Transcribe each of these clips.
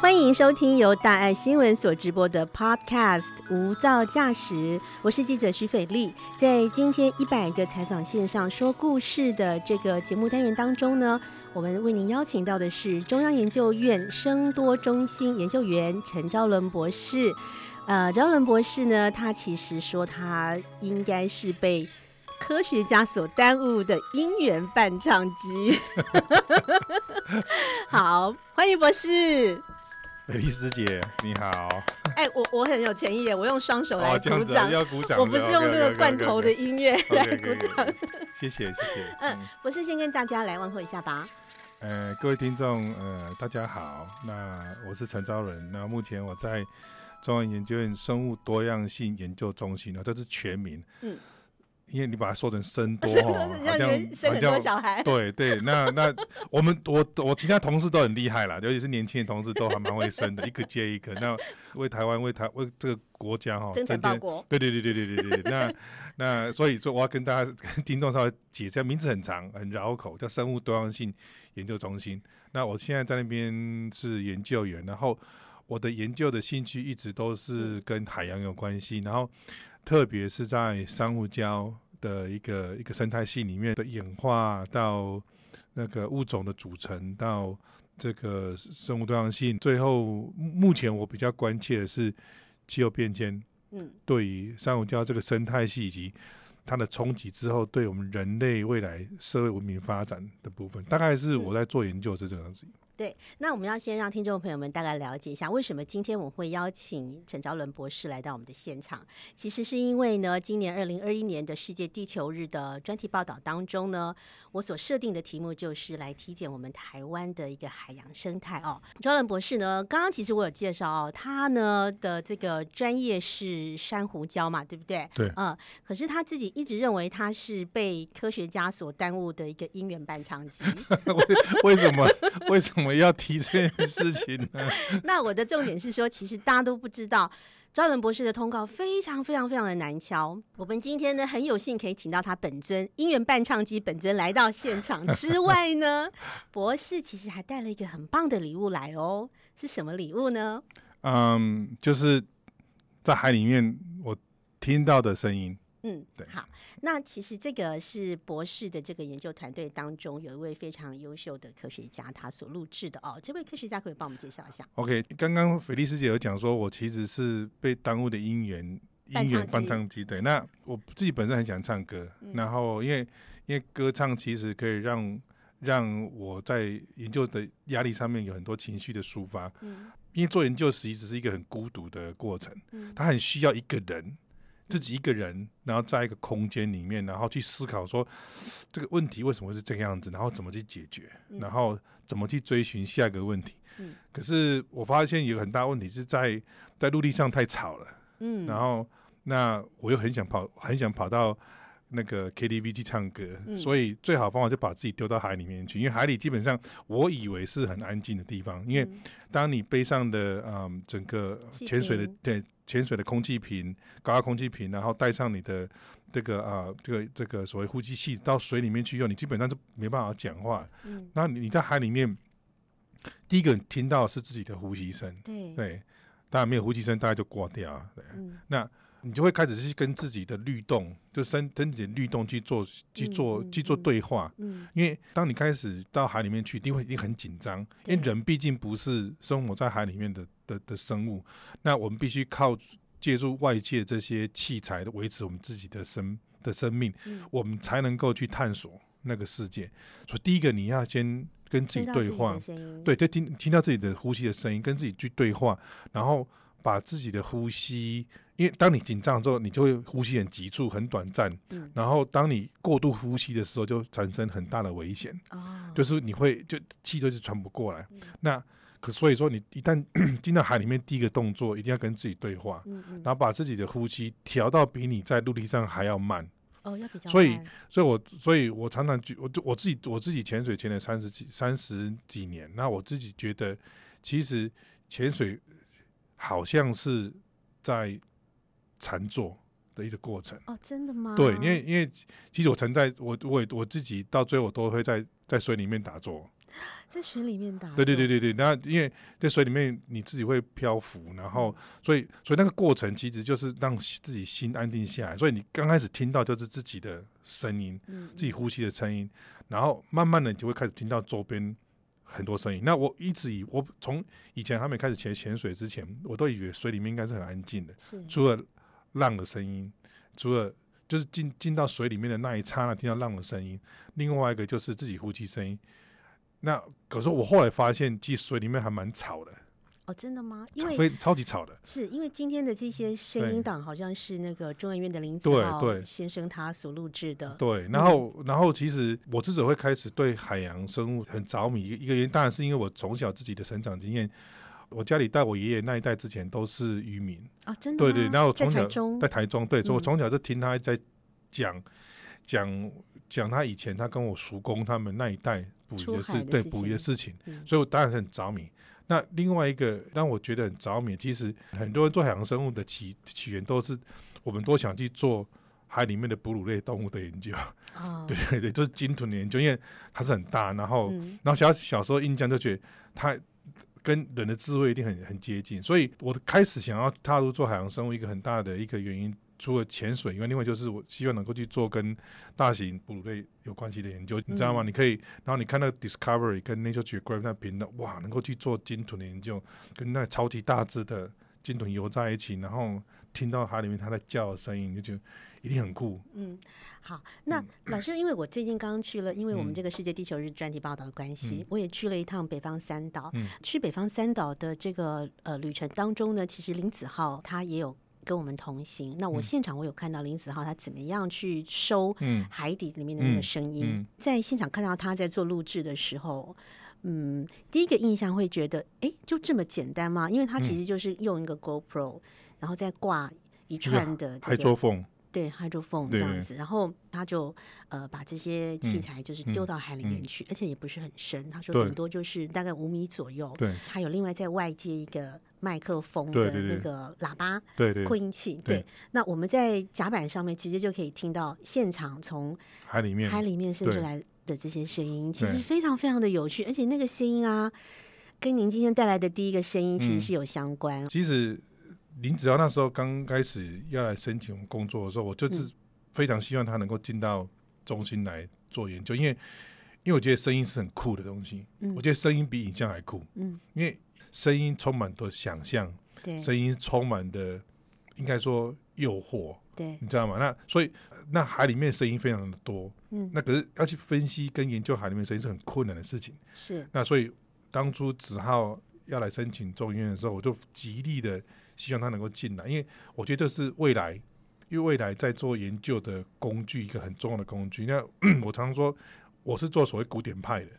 欢迎收听由大爱新闻所直播的 Podcast《无噪驾驶》，我是记者徐斐丽。在今天一百个采访线上说故事的这个节目单元当中呢，我们为您邀请到的是中央研究院声多中心研究员陈昭伦博士。呃，昭伦博士呢，他其实说他应该是被科学家所耽误的音源伴唱机。好，欢迎博士。美丽师姐，你好。哎，我我很有诚意耶，我用双手来鼓掌，要鼓掌。我不是用这个罐头的音乐来鼓掌。谢谢谢谢。嗯，我是先跟大家来问候一下吧。呃，各位听众，呃，大家好。那我是陈昭仁。那目前我在中央研究院生物多样性研究中心呢，这是全名。嗯。因为你把它说成生多哈，好像生很多小孩。对对，那那我们我我其他同事都很厉害啦，尤其是年轻的同事都还蛮会生的，一个接一个。那为台湾为台为这个国家哈，争取报国。对对对对对对对。那那所以说我要跟大家跟听众稍微解释，名字很长很绕口，叫生物多样性研究中心。那我现在在那边是研究员，然后我的研究的兴趣一直都是跟海洋有关系，然后。特别是在珊瑚礁的一个一个生态系里面的演化，到那个物种的组成，到这个生物多样性，最后目前我比较关切的是气候变迁，嗯，对于珊瑚礁这个生态系以及它的冲击之后，对我们人类未来社会文明发展的部分，大概是我在做研究是这个样子。对，那我们要先让听众朋友们大概了解一下，为什么今天我们会邀请陈昭伦博士来到我们的现场。其实是因为呢，今年二零二一年的世界地球日的专题报道当中呢，我所设定的题目就是来体检我们台湾的一个海洋生态哦。昭伦博士呢，刚刚其实我有介绍哦，他呢的这个专业是珊瑚礁嘛，对不对？对，嗯，可是他自己一直认为他是被科学家所耽误的一个音源伴唱机。为为什么？为什么？要提这件事情呢？那我的重点是说，其实大家都不知道，赵伦博士的通告非常非常非常的难敲。我们今天呢，很有幸可以请到他本尊音源伴唱机本尊来到现场之外呢，博士其实还带了一个很棒的礼物来哦。是什么礼物呢？嗯，就是在海里面我听到的声音。嗯，对，好。那其实这个是博士的这个研究团队当中有一位非常优秀的科学家，他所录制的哦。这位科学家可以帮我们介绍一下？OK，刚刚菲利斯姐有讲说，我其实是被耽误的姻缘，姻缘伴唱机。对，那我自己本身很喜欢唱歌，然后因为因为歌唱其实可以让让我在研究的压力上面有很多情绪的抒发。嗯，因为做研究实际只是一个很孤独的过程，嗯，他很需要一个人。自己一个人，然后在一个空间里面，然后去思考说这个问题为什么会是这个样子，然后怎么去解决，然后怎么去追寻下一个问题。嗯，可是我发现有很大问题是在在陆地上太吵了。嗯，然后那我又很想跑，很想跑到那个 KTV 去唱歌，所以最好方法就把自己丢到海里面去，因为海里基本上我以为是很安静的地方，因为当你背上的嗯整个潜水的对。潜水的空气瓶，高压空气瓶，然后带上你的这个啊，这个这个所谓呼吸器到水里面去用，你基本上就没办法讲话。嗯，那你在海里面，第一个听到是自己的呼吸声，对对，当然没有呼吸声，大概就挂掉。嗯，那。你就会开始去跟自己的律动，就身身体的律动去做去做去做对话。嗯，因为当你开始到海里面去，一定会一定很紧张，因为人毕竟不是生活在海里面的的的生物。那我们必须靠借助外界这些器材维持我们自己的生的生命，我们才能够去探索那个世界。所以第一个你要先跟自己对话，对，就听听到自己的呼吸的声音，跟自己去对话，然后把自己的呼吸。因为当你紧张之后，你就会呼吸很急促、很短暂。嗯。然后当你过度呼吸的时候，就产生很大的危险。哦。就是你会就气就是喘不过来。嗯。那可所以说，你一旦 进到海里面，第一个动作一定要跟自己对话。然后把自己的呼吸调到比你在陆地上还要慢。哦，要比较所以，所以我，所以我常常就，我就我自己，我自己潜水潜了三十几、三十几年。那我自己觉得，其实潜水好像是在。禅坐的一个过程哦，真的吗？对，因为因为其实我曾在我我我自己到最后我都会在在水里面打坐，在水里面打。对对对对对，那因为在水里面你自己会漂浮，然后所以所以那个过程其实就是让自己心安定下来。所以你刚开始听到就是自己的声音，自己呼吸的声音，然后慢慢的你就会开始听到周边很多声音。那我一直以我从以前还没开始潜潜水之前，我都以为水里面应该是很安静的，除了浪的声音，除了就是进进到水里面的那一刹那听到浪的声音，另外一个就是自己呼吸声音。那可是我后来发现，其实水里面还蛮吵的。哦，真的吗？因为超级吵的。是因为今天的这些声音档好像是那个中研院的林子浩先生他所录制的。对，然后然后其实我自己会开始对海洋生物很着迷，一个原因当然是因为我从小自己的成长经验，我家里带我爷爷那一代之前都是渔民啊，真的。对对，然后从小在台中，对，所以我从小就听他在讲讲讲他以前他跟我叔公他们那一代。捕鱼的事，对捕鱼的事情，所以我当然是很着迷。那另外一个让我觉得很着迷，其实很多人做海洋生物的起起源都是，我们都想去做海里面的哺乳类动物的研究。哦，对对对，就是鲸豚的研究，因为它是很大，然后然后小小时候印象就觉得它跟人的智慧一定很很接近，所以我开始想要踏入做海洋生物一个很大的一个原因。除了潜水，因为另外就是我希望能够去做跟大型哺乳类有关系的研究，你知道吗？你可以，然后你看那个 Discovery 跟 Nature Geographic 那频道，哇，能够去做鲸豚的研究，跟那超级大只的鲸豚游在一起，然后听到海里面它在叫的声音，就觉得一定很酷。嗯，好，那老师，因为我最近刚刚去了，因为我们这个世界地球日专题报道的关系，我也去了一趟北方三岛。去北方三岛的这个呃旅程当中呢，其实林子浩他也有。跟我们同行，那我现场我有看到林子浩他怎么样去收海底里面的那个声音，在现场看到他在做录制的时候，嗯，第一个印象会觉得，哎，就这么简单吗？因为他其实就是用一个 GoPro，然后再挂一串的这个。对，hydrophone 这样子，然后他就呃把这些器材就是丢到海里面去，而且也不是很深。他说顶多就是大概五米左右。对，还有另外在外接一个麦克风的那个喇叭，对对，扩音器。对，那我们在甲板上面直接就可以听到现场从海里面海里面渗出来的这些声音，其实非常非常的有趣，而且那个声音啊，跟您今天带来的第一个声音其实是有相关。其实。您只要那时候刚开始要来申请工作的时候，我就是非常希望他能够进到中心来做研究，因为因为我觉得声音是很酷的东西，我觉得声音比影像还酷，嗯，因为声音充满的想象，对，声音充满的应该说诱惑，对，你知道吗？那所以那海里面声音非常的多，嗯，那可是要去分析跟研究海里面声音是很困难的事情，是，那所以当初子浩要来申请中医院的时候，我就极力的。希望他能够进来，因为我觉得这是未来，因为未来在做研究的工具，一个很重要的工具。那 我常说，我是做所谓古典派的，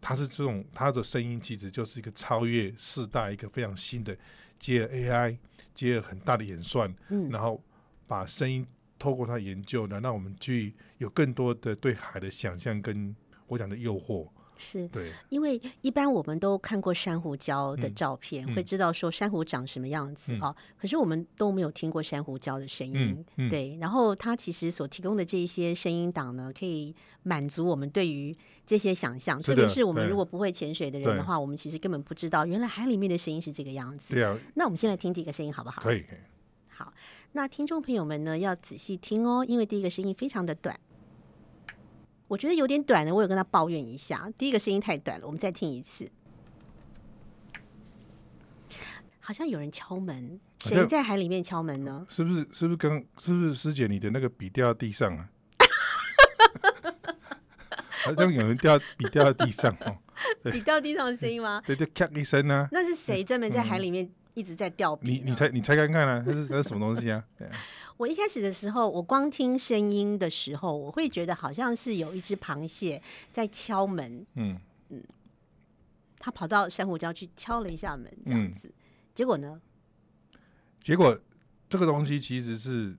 他是这种他的声音其实就是一个超越世代，一个非常新的，接了 AI，接了很大的演算，嗯，然后把声音透过他研究，呢，让我们去有更多的对海的想象，跟我讲的诱惑。是，对，因为一般我们都看过珊瑚礁的照片，会知道说珊瑚长什么样子啊。可是我们都没有听过珊瑚礁的声音，对。然后它其实所提供的这一些声音档呢，可以满足我们对于这些想象。特别是我们如果不会潜水的人的话，我们其实根本不知道原来海里面的声音是这个样子。对啊。那我们先来听第一个声音好不好？可以。好，那听众朋友们呢要仔细听哦，因为第一个声音非常的短。我觉得有点短呢，我有跟他抱怨一下。第一个声音太短了，我们再听一次。好像有人敲门，谁在海里面敲门呢？是不是？是不是刚？是不是师姐你的那个笔掉到地上了？好像有人掉笔掉到地上哦。笔掉地上的声音吗？对，就咔一声呢。那是谁专门在海里面一直在掉笔？你你猜你猜看看啊，这是这是什么东西 啊？我一开始的时候，我光听声音的时候，我会觉得好像是有一只螃蟹在敲门。嗯嗯，他跑到珊瑚礁去敲了一下门，这样子。结果呢？结果这个东西其实是，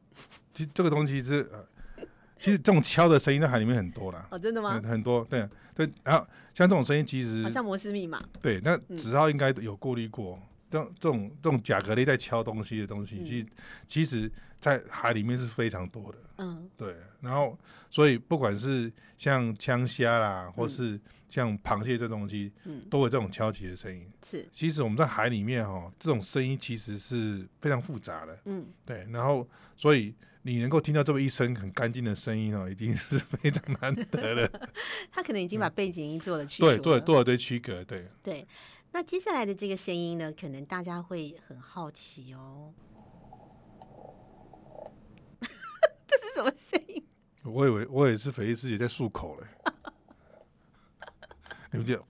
其实这个东西是呃，其实这种敲的声音在海里面很多啦。哦，真的吗？很多，对对。然后像这种声音，其实好像摩斯密码。对，那子浩应该有过滤过。这种这种这种甲壳类在敲东西的东西，其实其实在海里面是非常多的。嗯，对。然后，所以不管是像枪虾啦，或是像螃蟹这东西，嗯，都有这种敲击的声音。是。其实我们在海里面哈，这种声音其实是非常复杂的。嗯，对。然后，所以你能够听到这么一声很干净的声音哦，已经是非常难得了。他可能已经把背景音做了区对，做了做了堆区隔。对。对。那接下来的这个声音呢，可能大家会很好奇哦。这是什么声音？我以为我也是肥自己在漱口嘞。你们这，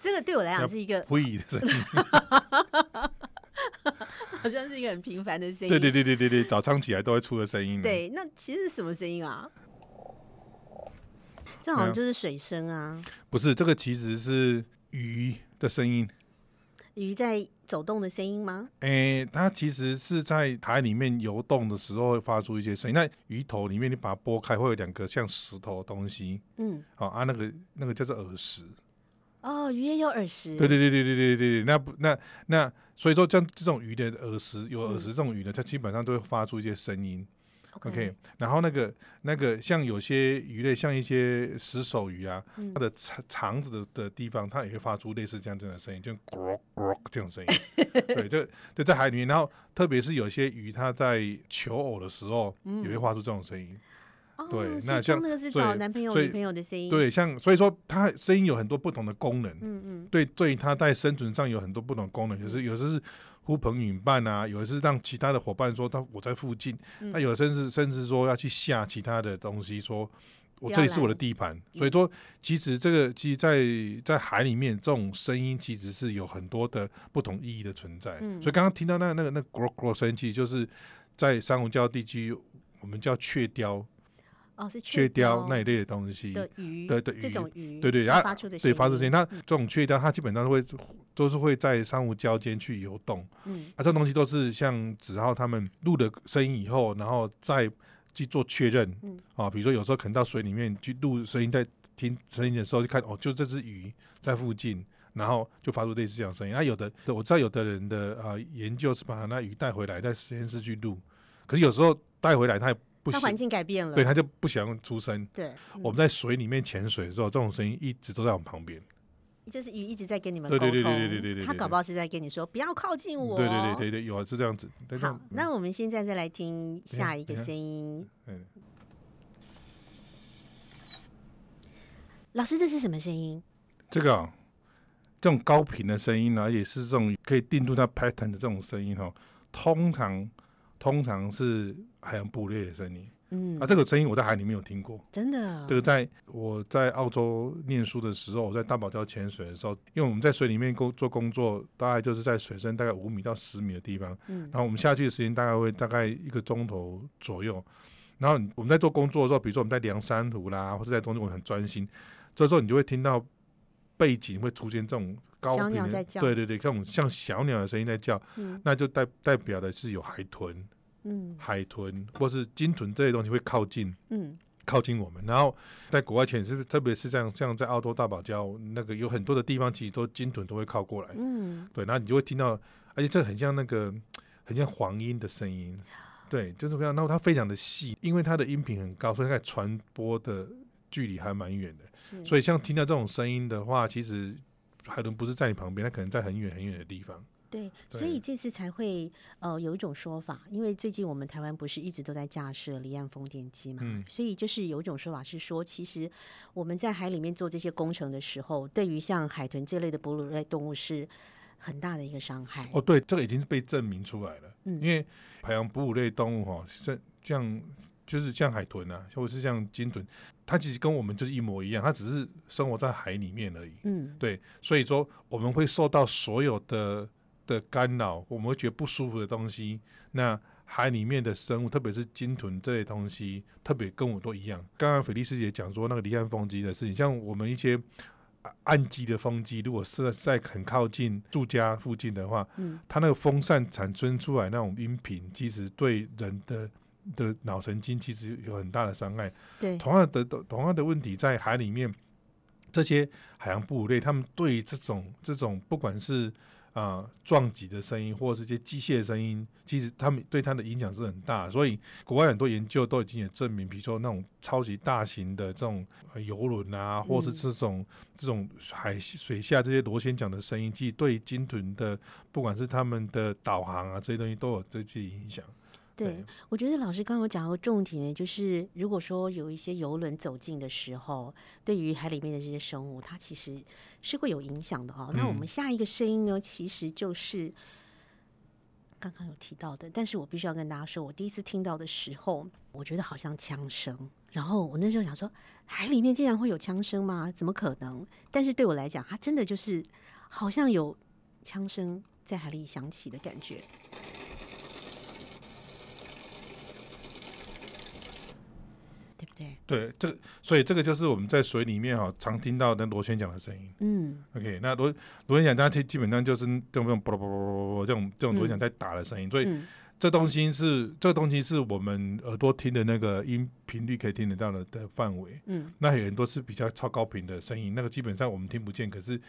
这个对我来讲是一个灰的声音，好像是一个很平凡的声音。对对对对对对，早上起来都会出的声音。对，那其实是什么声音啊？这好像就是水声啊。不是，这个其实是。鱼的声音，鱼在走动的声音吗？诶，它其实是在海里面游动的时候会发出一些声音。那鱼头里面你把它剥开，会有两个像石头的东西。嗯，好啊，那个那个叫做耳石。哦，鱼也有耳石。对对对对对对对对，那不那那，所以说像这种鱼的耳石，有耳石这种鱼呢，它基本上都会发出一些声音。OK，然后那个那个像有些鱼类，像一些石手鱼啊，它的肠肠子的的地方，它也会发出类似这样这样的声音，就咕咕这种声音。对，就就在海里面，然后特别是有些鱼，它在求偶的时候，也会发出这种声音。对，那像那个是找男朋友女朋友的声音。对，像所以说它声音有很多不同的功能。嗯嗯。对对，它在生存上有很多不同功能，有时有时是。呼朋引伴啊，有的是让其他的伙伴说他我在附近，那有的甚至甚至说要去吓其他的东西，说我这里是我的地盘。所以说，其实这个其实，在在海里面，这种声音其实是有很多的不同意义的存在。嗯所以刚刚听到那那个那 gro gro 声，其实就是在珊瑚礁地区，我们叫雀雕。哦，是雀雕那一类的东西的鱼，对对鱼，这种鱼，对对，然后发出的对发出声音，它这种雀雕，它基本上会都是会在珊瑚礁间去游动，嗯，啊，这东西都是像子浩他们录的声音以后，然后再去做确认，嗯，啊，比如说有时候可能到水里面去录声音，在听声音的时候就看，哦，就这只鱼在附近，然后就发出类似这样声音。那有的我知道有的人的啊研究是把那鱼带回来在实验室去录，可是有时候带回来它也。它环境改变了，对，它就不想出声。对，我们在水里面潜水的时候，这种声音一直都在我们旁边。就是鱼一直在跟你们沟通，对对对对对对它搞不好是在跟你说不要靠近我。对对对对对，有啊，是这样子。好，那我们现在再来听下一个声音。嗯，老师，这是什么声音？这个这种高频的声音呢，而且是这种可以定住它 pattern 的这种声音哈，通常。通常是海洋捕猎的声音，嗯，啊，这个声音我在海里面有听过，真的。这个在我在澳洲念书的时候，我在大堡礁潜水的时候，因为我们在水里面工做工作，大概就是在水深大概五米到十米的地方，嗯，然后我们下去的时间大概会大概一个钟头左右，然后我们在做工作的时候，比如说我们在量珊瑚啦，或者在中间我很专心，这时候你就会听到背景会出现这种高频的，对对对，这种像小鸟的声音在叫，嗯，那就代代表的是有海豚。嗯，海豚或是鲸豚这些东西会靠近，嗯，靠近我们。然后在国外潜是特别是像像在澳洲大堡礁那个有很多的地方，其实都鲸豚都会靠过来，嗯，对。然后你就会听到，而且这很像那个很像黄莺的声音，对，就是非常。然后它非常的细，因为它的音频很高，所以它传播的距离还蛮远的。所以像听到这种声音的话，其实海豚不是在你旁边，它可能在很远很远的地方。对，所以这次才会呃有一种说法，因为最近我们台湾不是一直都在架设离岸风电机嘛，所以就是有一种说法是说，其实我们在海里面做这些工程的时候，对于像海豚这类的哺乳类动物是很大的一个伤害。哦，对，这个已经是被证明出来了。嗯，因为海洋哺乳类动物哈，像像就是像海豚啊，或者是像鲸豚，它其实跟我们就是一模一样，它只是生活在海里面而已。嗯，对，所以说我们会受到所有的。的干扰，我们会觉得不舒服的东西。那海里面的生物，特别是鲸豚这类东西，特别跟我都一样。刚刚菲利斯姐讲说那个离岸风机的事情，像我们一些岸基的风机，如果是在很靠近住家附近的话，嗯，它那个风扇产生出来那种音频，其实对人的的脑神经其实有很大的伤害。对，同样的同样的问题，在海里面，这些海洋哺乳类，他们对这种这种不管是啊撞击的声音，或者是一些机械的声音，其实他们对它的影响是很大。所以国外很多研究都已经也证明，比如说那种超级大型的这种游轮啊，或是这种这种海水下这些螺旋桨的声音，其实对鲸豚的不管是他们的导航啊这些东西都有这些影响。对，我觉得老师刚刚有讲到重点呢，就是如果说有一些游轮走近的时候，对于海里面的这些生物，它其实是会有影响的哦。那我们下一个声音呢，其实就是刚刚有提到的，但是我必须要跟大家说，我第一次听到的时候，我觉得好像枪声，然后我那时候想说，海里面竟然会有枪声吗？怎么可能？但是对我来讲，它真的就是好像有枪声在海里响起的感觉。对对？这个所以这个就是我们在水里面哈常听到的螺旋桨的声音。嗯，OK，那螺螺旋桨它基基本上就是这种啵啵啵啵啵这种这种螺旋桨在打的声音，所以这东西是这东西是我们耳朵听的那个音频率可以听得到的的范围。嗯，那有很多是比较超高频的声音，那个基本上我们听不见，可是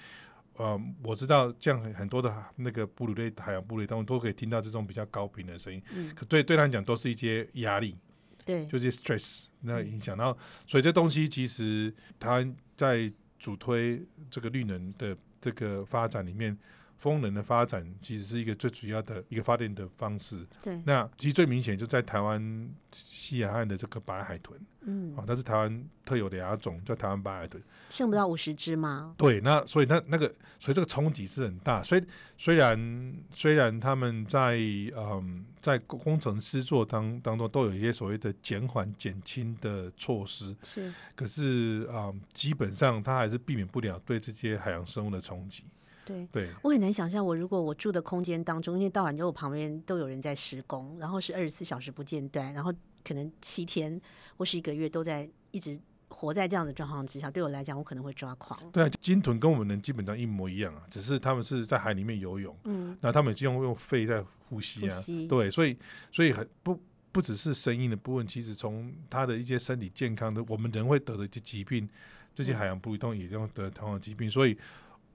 呃我知道这样很多的那个哺乳类海洋哺乳类动物都可以听到这种比较高频的声音。嗯，可对对他讲都是一些压力。对，就是 stress 那影响，然后所以这东西其实它在主推这个绿能的这个发展里面。风能的发展其实是一个最主要的一个发电的方式。对，那其实最明显就在台湾西海岸的这个白海豚，嗯，啊，它是台湾特有的亚种，叫台湾白海豚，剩不到五十只吗？对，那所以那那个，所以这个冲击是很大。所以虽然虽然他们在嗯在工程师做当当中都有一些所谓的减缓减轻的措施，是，可是啊，基本上它还是避免不了对这些海洋生物的冲击。对，对我很难想象，我如果我住的空间当中，因为到晚就我旁边都有人在施工，然后是二十四小时不间断，然后可能七天或是一个月都在一直活在这样的状况之下，对我来讲，我可能会抓狂。对啊，鲸豚跟我们人基本上一模一样啊，只是他们是在海里面游泳，嗯，那他们就用用肺在呼吸啊，对，所以所以很不不只是声音的部分，其实从他的一些身体健康的，我们人会得的一些疾病，这些海洋哺乳动物也这样得同样的疾病，所以。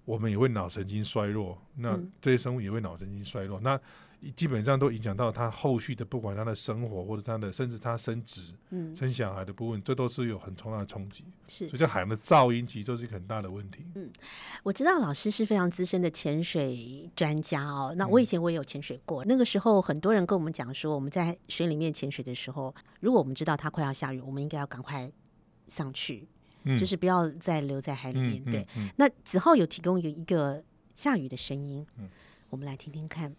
我们也会脑神经衰弱，那这些生物也会脑神经衰弱，那基本上都影响到他后续的，不管他的生活或者他的，甚至他生殖、嗯，生小孩的部分，这都是有很重大的冲击。是，所以海洋的噪音其实就是一个很大的问题。嗯，我知道老师是非常资深的潜水专家哦。那我以前我也有潜水过，那个时候很多人跟我们讲说，我们在水里面潜水的时候，如果我们知道它快要下雨，我们应该要赶快上去。就是不要再留在海里面。对，那子浩有提供有一个下雨的声音，我们来听听看。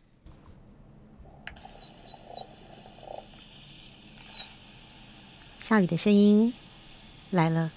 下雨的声音来了，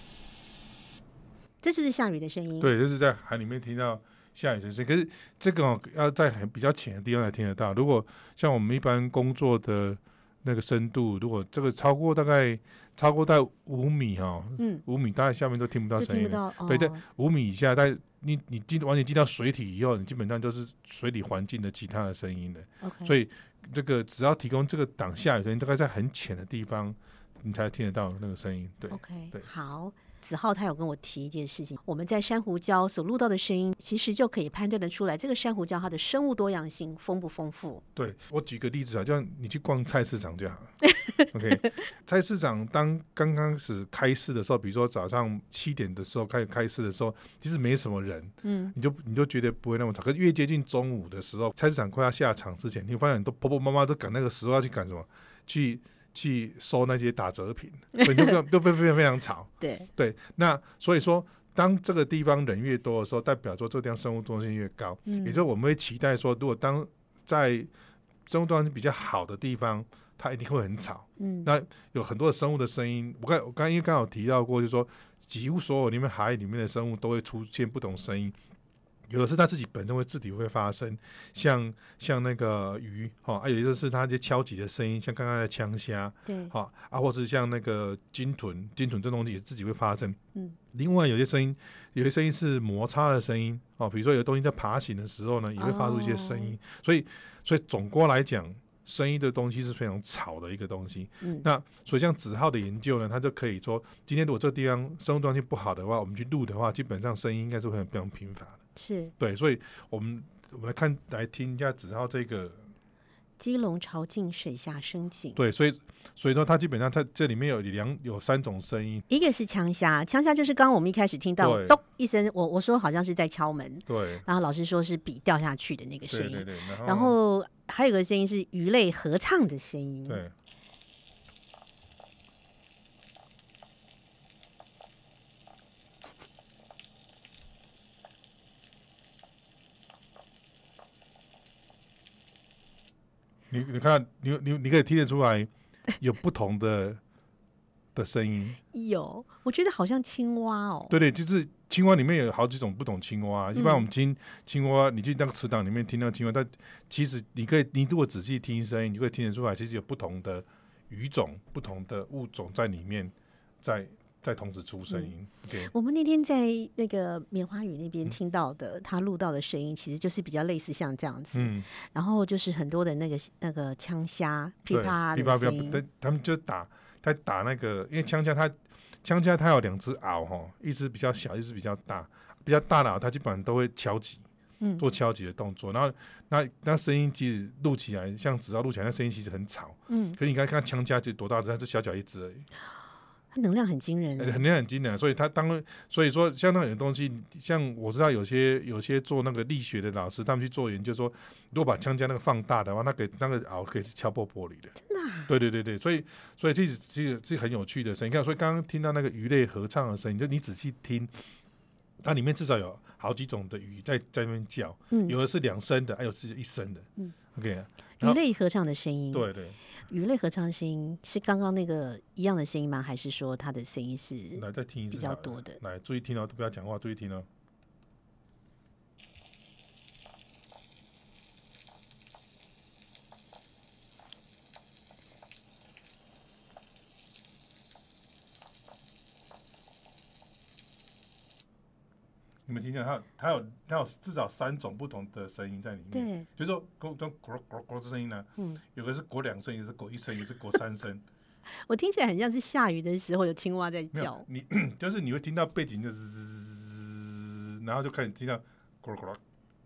这就是下雨的声音。对，就是在海里面听到下雨的声音。可是这个要在很比较浅的地方才听得到。如果像我们一般工作的那个深度，如果这个超过大概。超过在五米哈，嗯，五米大概下面都听不到声音。对在，五米以下，但你你进完全进到水体以后，你基本上就是水里环境的其他的声音的。所以这个只要提供这个挡下雨声音，大概在很浅的地方，你才听得到那个声音。对，OK，对，好。子浩他有跟我提一件事情，我们在珊瑚礁所录到的声音，其实就可以判断得出来，这个珊瑚礁它的生物多样性丰不丰富。对我举个例子啊，就像你去逛菜市场就好。OK，菜市场当刚刚始开市的时候，比如说早上七点的时候开始开市的时候，其实没什么人，嗯，你就你就觉得不会那么吵。可是越接近中午的时候，菜市场快要下场之前，你会发现很多婆婆妈妈都赶那个时候要去赶什么去。去收那些打折品，所以就就非非常非常吵。对对，那所以说，当这个地方人越多的时候，代表说这个地方生物多样性越高。嗯，也就是我们会期待说，如果当在生物多样性比较好的地方，它一定会很吵。嗯，那有很多的生物的声音，我刚我刚因为刚好提到过，就是说几乎所有里面海里面的生物都会出现不同声音。有的是它自己本身会自己会发生，像像那个鱼，哈，还有就是它这敲击的声音，像刚刚的枪虾，对，哈，啊，或是像那个鲸豚，鲸豚这东西也自己会发生。嗯，另外有些声音，有些声音是摩擦的声音，哦，比如说有东西在爬行的时候呢，也会发出一些声音。所以，所以总括来讲，声音的东西是非常吵的一个东西。嗯，那所以像子浩的研究呢，他就可以说，今天如果这个地方生物多样性不好的话，我们去录的话，基本上声音应该是会非常频繁。是对，所以我们我们来看来听一下子浩这个基隆潮境水下生景。对，所以所以说它基本上它这里面有两有三种声音，一个是枪虾，枪虾就是刚刚我们一开始听到对咚一声，我我说好像是在敲门，对然后老师说是笔掉下去的那个声音，然后还有个声音是鱼类合唱的声音。对。你你看，你你你可以听得出来有不同的的声音，有，我觉得好像青蛙哦。对对，就是青蛙里面有好几种不同青蛙。一般我们听青蛙，你去那个池塘里面听到青蛙，但其实你可以，你如果仔细听声音，你会听得出来，其实有不同的语种、不同的物种在里面，在在同时出声音。我们那天在那个棉花雨那边嗯听到的，他录到的声音其实就是比较类似像这样子，嗯，然后就是很多的那个那个枪虾噼，啪噼啪噼啪，的声音，但他们就打他打那个，因为枪虾它枪虾它有两只螯哈，一只比较小，一只比较大。比较大的螯它基本上都会敲击，嗯，做敲击的动作。然后那那声音其实录起来，像只要录起来，那声音其实很吵。嗯，可你刚才看枪架就多大只，它就小小一只而已。它能量很惊人能量很惊人，所以他当所以说像那种东西，像我知道有些有些做那个力学的老师，他们去做研究说，如果把枪架那个放大的话，那个那个螯可以是敲破玻璃的。真的啊、对对对对，所以所以这是这是这是很有趣的声音。你看，所以刚刚听到那个鱼类合唱的声音，就你仔细听，它里面至少有好几种的鱼在在那边叫，嗯，有的是两声的，还有是一声的。嗯，OK，鱼类合唱的声音，，对对，鱼类合唱的声音是刚刚那个一样的声音吗？还是说它的声音是来再听一次比较多的？来注意听哦，都不要讲话，注意听哦。你们听见它有它有它有至少三种不同的声音在里面，对，就是说咕咕咕咕咕的声音呢，嗯，有的是咕两声，有的是咕一声，有的是咕三声，我听起来很像是下雨的时候有青蛙在叫，你就是你会听到背景就是，然后就开始听到咕噜咕噜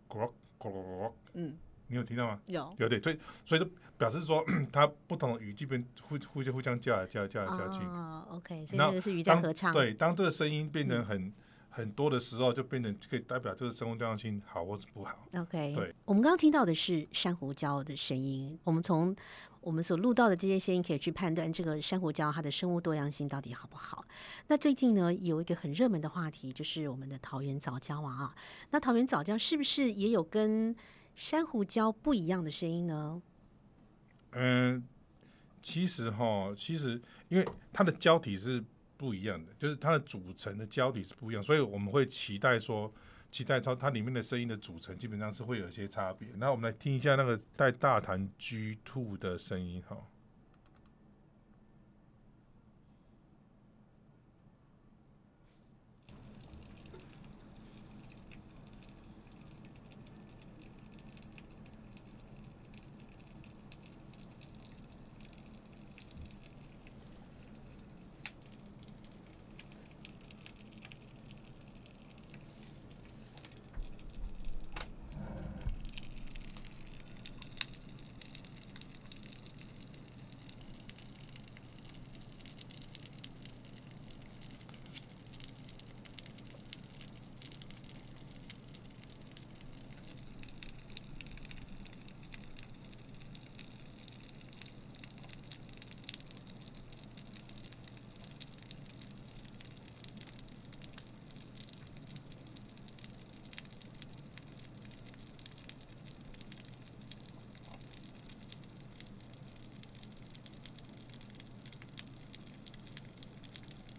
咕噜咕噜咕噜，嗯，你有听到吗？有有对，所以所以就表示说它不同的语基本互互相互相叫来叫来叫来叫去。啊，OK，所以然后那个是鱼在当合唱，对，当这个声音变成很、很多的时候，就变成可以代表这个生物多样性好或是不好。OK，对，我们刚刚听到的是珊瑚礁的声音，我们从我们所录到的这些声音可以去判断这个珊瑚礁它的生物多样性到底好不好。那最近呢，有一个很热门的话题，就是我们的桃园藻礁啊啊，那桃园藻礁是不是也有跟珊瑚礁不一样的声音呢？嗯，其实哈，其实因为它的胶体是不一样的，就是它的组成的胶体是不一样，所以我们会期待说，期待它它里面的声音的组成基本上是会有一些差别。那我们来听一下那个带大弹 G two 的声音哈。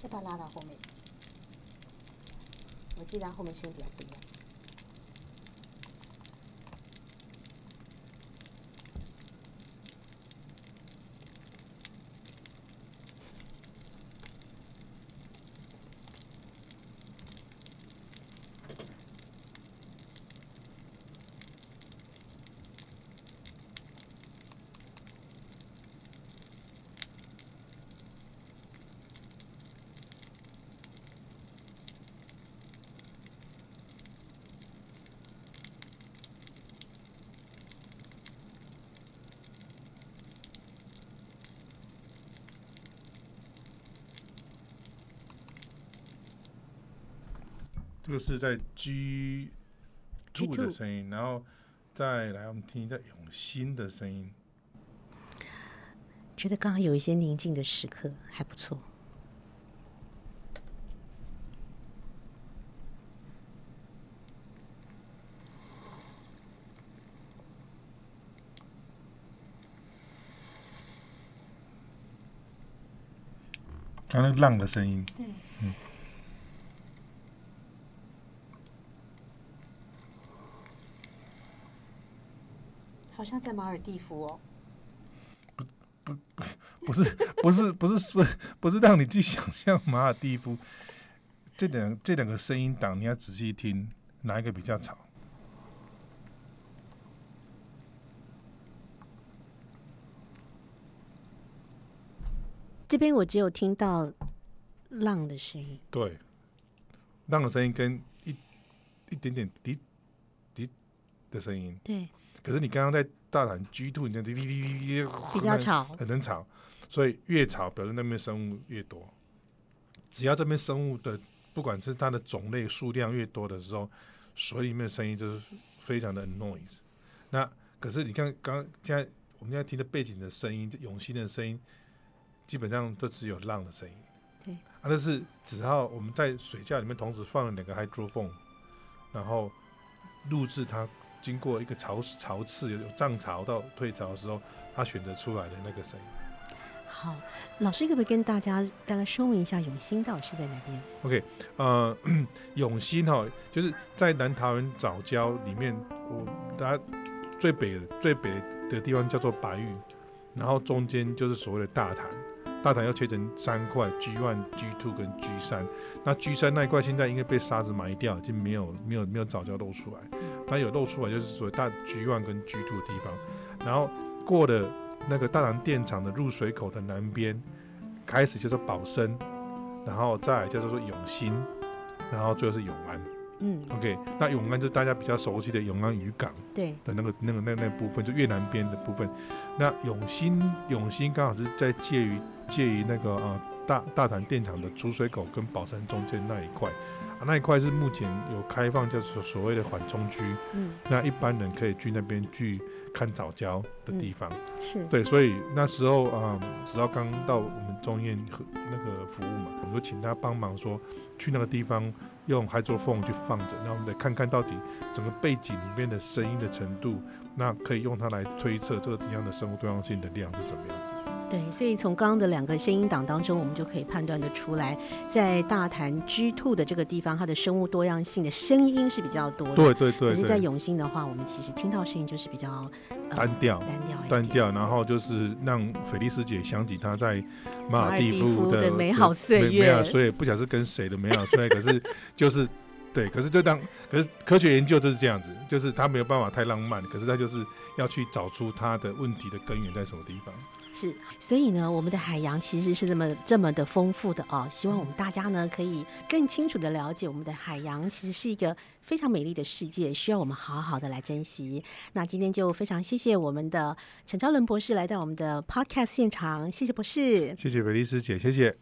再把它拉到后面？我记得后面声音比较不这个是在 G two 的声音，然后再来我们听一下永新的声音。觉得刚刚有一些宁静的时刻，还不错。刚刚浪的声音，对，嗯，好像在马尔蒂夫哦。不不 不是不是不是不不是让你去想象马尔蒂夫。这两这两个声音档，你要仔细听，哪一个比较吵？这边我只有听到浪的声音，对，浪的声音跟一一点点滴滴的声音，对。可是你刚刚在大胆居兔，你滴滴滴滴滴，比较吵，很能吵，所以越吵表示那边生物越多。只要这边生物的，不管是它的种类数量越多的时候，水里面的声音就是非常的 noise。那可是你看刚现在我们现在听的背景的声音，永兴的声音。基本上都只有浪的声音，对啊，但是只要我们在水架里面同时放了两个 hydrophone，然后录制它经过一个潮潮次有有涨潮到退潮的时候，他选择出来的那个声音。好，老师可不可以跟大家大概说明一下永兴到底是在哪边？OK，呃，永兴哈，就是在南桃园早教里面，我大家最北最北的地方叫做白玉，然后中间就是所谓的大潭。大潭要切成三块，G one、G two 跟 G 三。那 G 三那一块现在应该被沙子埋掉，已经没有没有没有早教露出来。那有露出来就是说大 G one 跟 G two 的地方。然后过了那个大潭电厂的入水口的南边，开始就是宝生，然后再叫做说永兴，然后最后是永安。嗯，OK，那永安就是大家比较熟悉的永安渔港，对的那个那个那那部分，就越南边的部分。那永兴永兴刚好是在介于介于那个啊大大潭电厂的出水口跟宝山中间那一块，啊那一块是目前有开放叫做所谓的缓冲区，嗯，那一般人可以去那边去看早教的地方，是对，所以那时候啊，直到刚到我们中院和那个服务嘛，我们就请他帮忙说去那个地方。用 hydrophone 去放着，那我们来看看到底整个背景里面的声音的程度，那可以用它来推测这个地方的生物多样性的量是怎么样子。对，所以从刚刚的两个声音档当中，我们就可以判断的出来，在大潭 G two 的这个地方，它的生物多样性的声音是比较多的。对对对。可是，在永兴的话，我们其实听到声音就是比较单调、单调、单调，然后就是让菲利斯姐想起她在马尔蒂夫的美好岁月。美好岁月，不晓得是跟谁的美好岁月，可是 就是对，可是就当可是科学研究就是这样子，就是他没有办法太浪漫，可是他就是要去找出他的问题的根源在什么地方。是，所以呢，我们的海洋其实是这么这么的丰富的哦。希望我们大家呢可以更清楚的了解，我们的海洋其实是一个非常美丽的世界，需要我们好好的来珍惜。那今天就非常谢谢我们的陈昭伦博士来到我们的 Podcast 现场，谢谢博士，谢谢美丽师姐，谢谢。